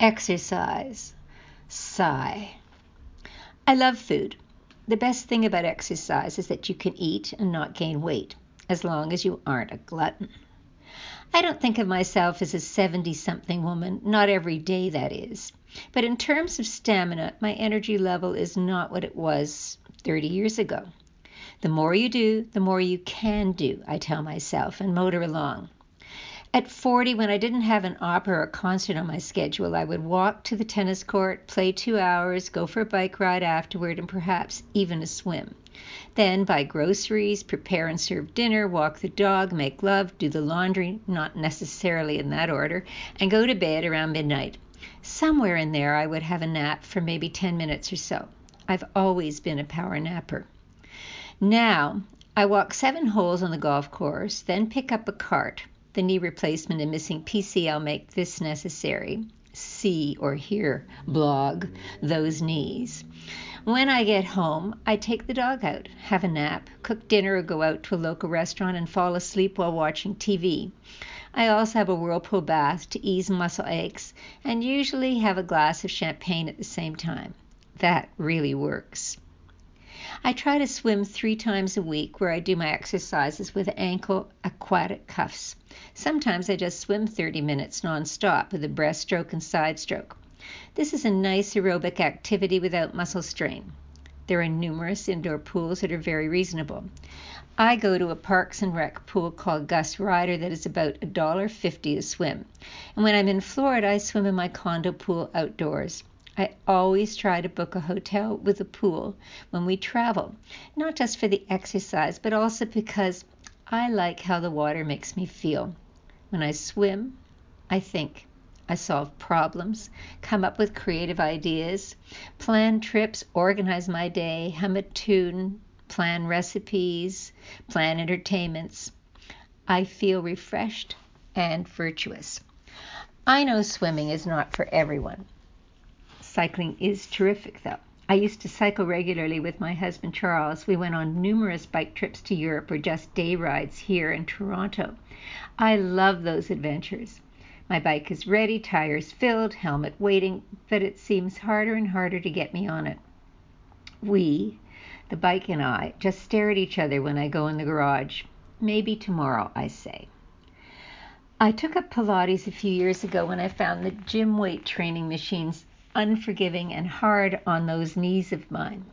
Exercise. Sigh. I love food. The best thing about exercise is that you can eat and not gain weight, as long as you aren't a glutton. I don't think of myself as a 70 something woman, not every day, that is. But in terms of stamina, my energy level is not what it was 30 years ago. The more you do, the more you can do, I tell myself, and motor along. At 40, when I didn't have an opera or concert on my schedule, I would walk to the tennis court, play two hours, go for a bike ride afterward, and perhaps even a swim. Then buy groceries, prepare and serve dinner, walk the dog, make love, do the laundry, not necessarily in that order, and go to bed around midnight. Somewhere in there, I would have a nap for maybe 10 minutes or so. I've always been a power napper. Now, I walk seven holes on the golf course, then pick up a cart the knee replacement and missing PCL make this necessary. See or hear blog those knees. When I get home, I take the dog out, have a nap, cook dinner, or go out to a local restaurant and fall asleep while watching TV. I also have a whirlpool bath to ease muscle aches and usually have a glass of champagne at the same time. That really works. I try to swim three times a week where I do my exercises with ankle aquatic cuffs. Sometimes I just swim 30 minutes nonstop with a breaststroke and side stroke. This is a nice aerobic activity without muscle strain. There are numerous indoor pools that are very reasonable. I go to a Parks and Rec pool called Gus Ryder that is about $1.50 a swim. And when I'm in Florida, I swim in my condo pool outdoors. I always try to book a hotel with a pool when we travel, not just for the exercise, but also because I like how the water makes me feel. When I swim, I think. I solve problems, come up with creative ideas, plan trips, organize my day, hum a tune, plan recipes, plan entertainments. I feel refreshed and virtuous. I know swimming is not for everyone. Cycling is terrific, though. I used to cycle regularly with my husband Charles. We went on numerous bike trips to Europe or just day rides here in Toronto. I love those adventures. My bike is ready, tires filled, helmet waiting, but it seems harder and harder to get me on it. We, the bike and I, just stare at each other when I go in the garage. Maybe tomorrow, I say. I took up Pilates a few years ago when I found the gym weight training machines unforgiving and hard on those knees of mine.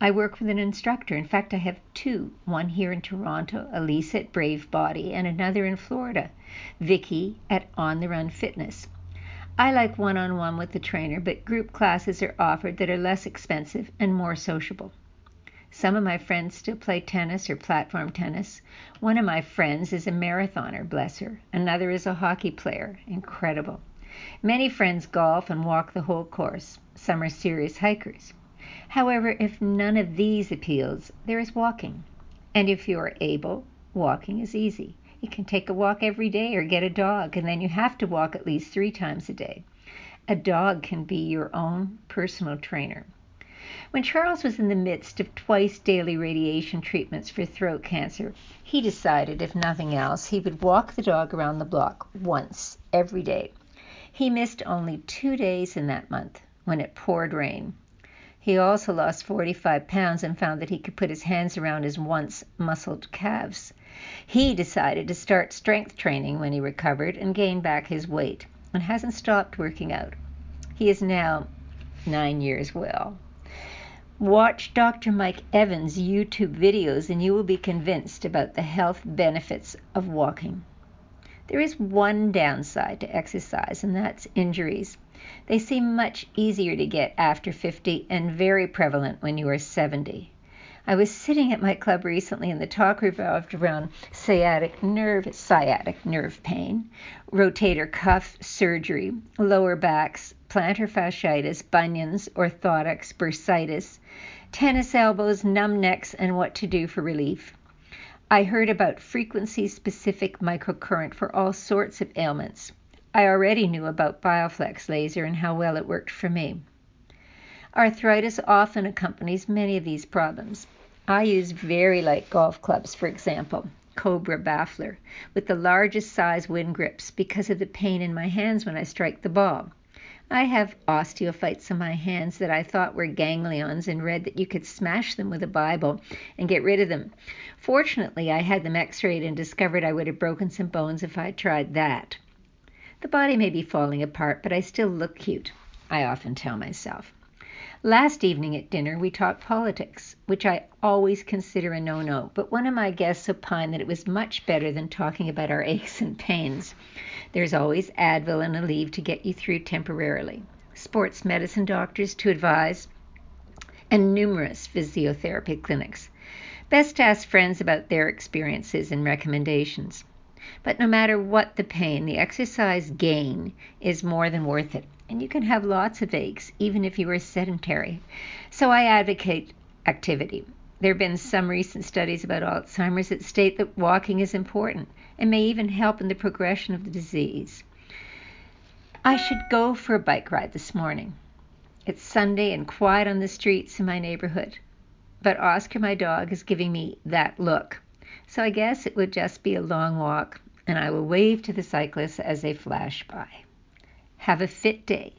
I work with an instructor. In fact, I have two one here in Toronto, Elise at Brave Body, and another in Florida, Vicky at On the Run Fitness. I like one on one with the trainer, but group classes are offered that are less expensive and more sociable. Some of my friends still play tennis or platform tennis. One of my friends is a marathoner, bless her. Another is a hockey player. Incredible. Many friends golf and walk the whole course. Some are serious hikers. However, if none of these appeals, there is walking. And if you are able, walking is easy. You can take a walk every day or get a dog, and then you have to walk at least three times a day. A dog can be your own personal trainer. When Charles was in the midst of twice daily radiation treatments for throat cancer, he decided, if nothing else, he would walk the dog around the block once every day. He missed only two days in that month when it poured rain. He also lost 45 pounds and found that he could put his hands around his once muscled calves. He decided to start strength training when he recovered and gained back his weight and hasn't stopped working out. He is now nine years well. Watch Dr. Mike Evans' YouTube videos and you will be convinced about the health benefits of walking. There is one downside to exercise, and that's injuries. They seem much easier to get after 50 and very prevalent when you are 70. I was sitting at my club recently and the talk revolved around sciatic nerve, sciatic nerve pain, rotator cuff surgery, lower backs, plantar fasciitis, bunions, orthotics, bursitis, tennis elbows, numb necks, and what to do for relief. I heard about frequency specific microcurrent for all sorts of ailments. I already knew about Bioflex laser and how well it worked for me. Arthritis often accompanies many of these problems. I use very light golf clubs, for example, Cobra Baffler, with the largest size Winn grips because of the pain in my hands when I strike the ball. I have osteophytes on my hands that I thought were ganglions and read that you could smash them with a Bible and get rid of them. Fortunately, I had them x rayed and discovered I would have broken some bones if I tried that. The body may be falling apart, but I still look cute, I often tell myself. Last evening at dinner, we talked politics, which I always consider a no no, but one of my guests opined that it was much better than talking about our aches and pains. There's always Advil and Aleve to get you through temporarily, sports medicine doctors to advise, and numerous physiotherapy clinics. Best to ask friends about their experiences and recommendations. But no matter what the pain, the exercise gain is more than worth it. And you can have lots of aches even if you are sedentary. So I advocate activity. There have been some recent studies about Alzheimer's that state that walking is important and may even help in the progression of the disease. I should go for a bike ride this morning. It's Sunday and quiet on the streets in my neighborhood, but Oscar, my dog, is giving me that look. So I guess it would just be a long walk, and I will wave to the cyclists as they flash by. Have a fit day.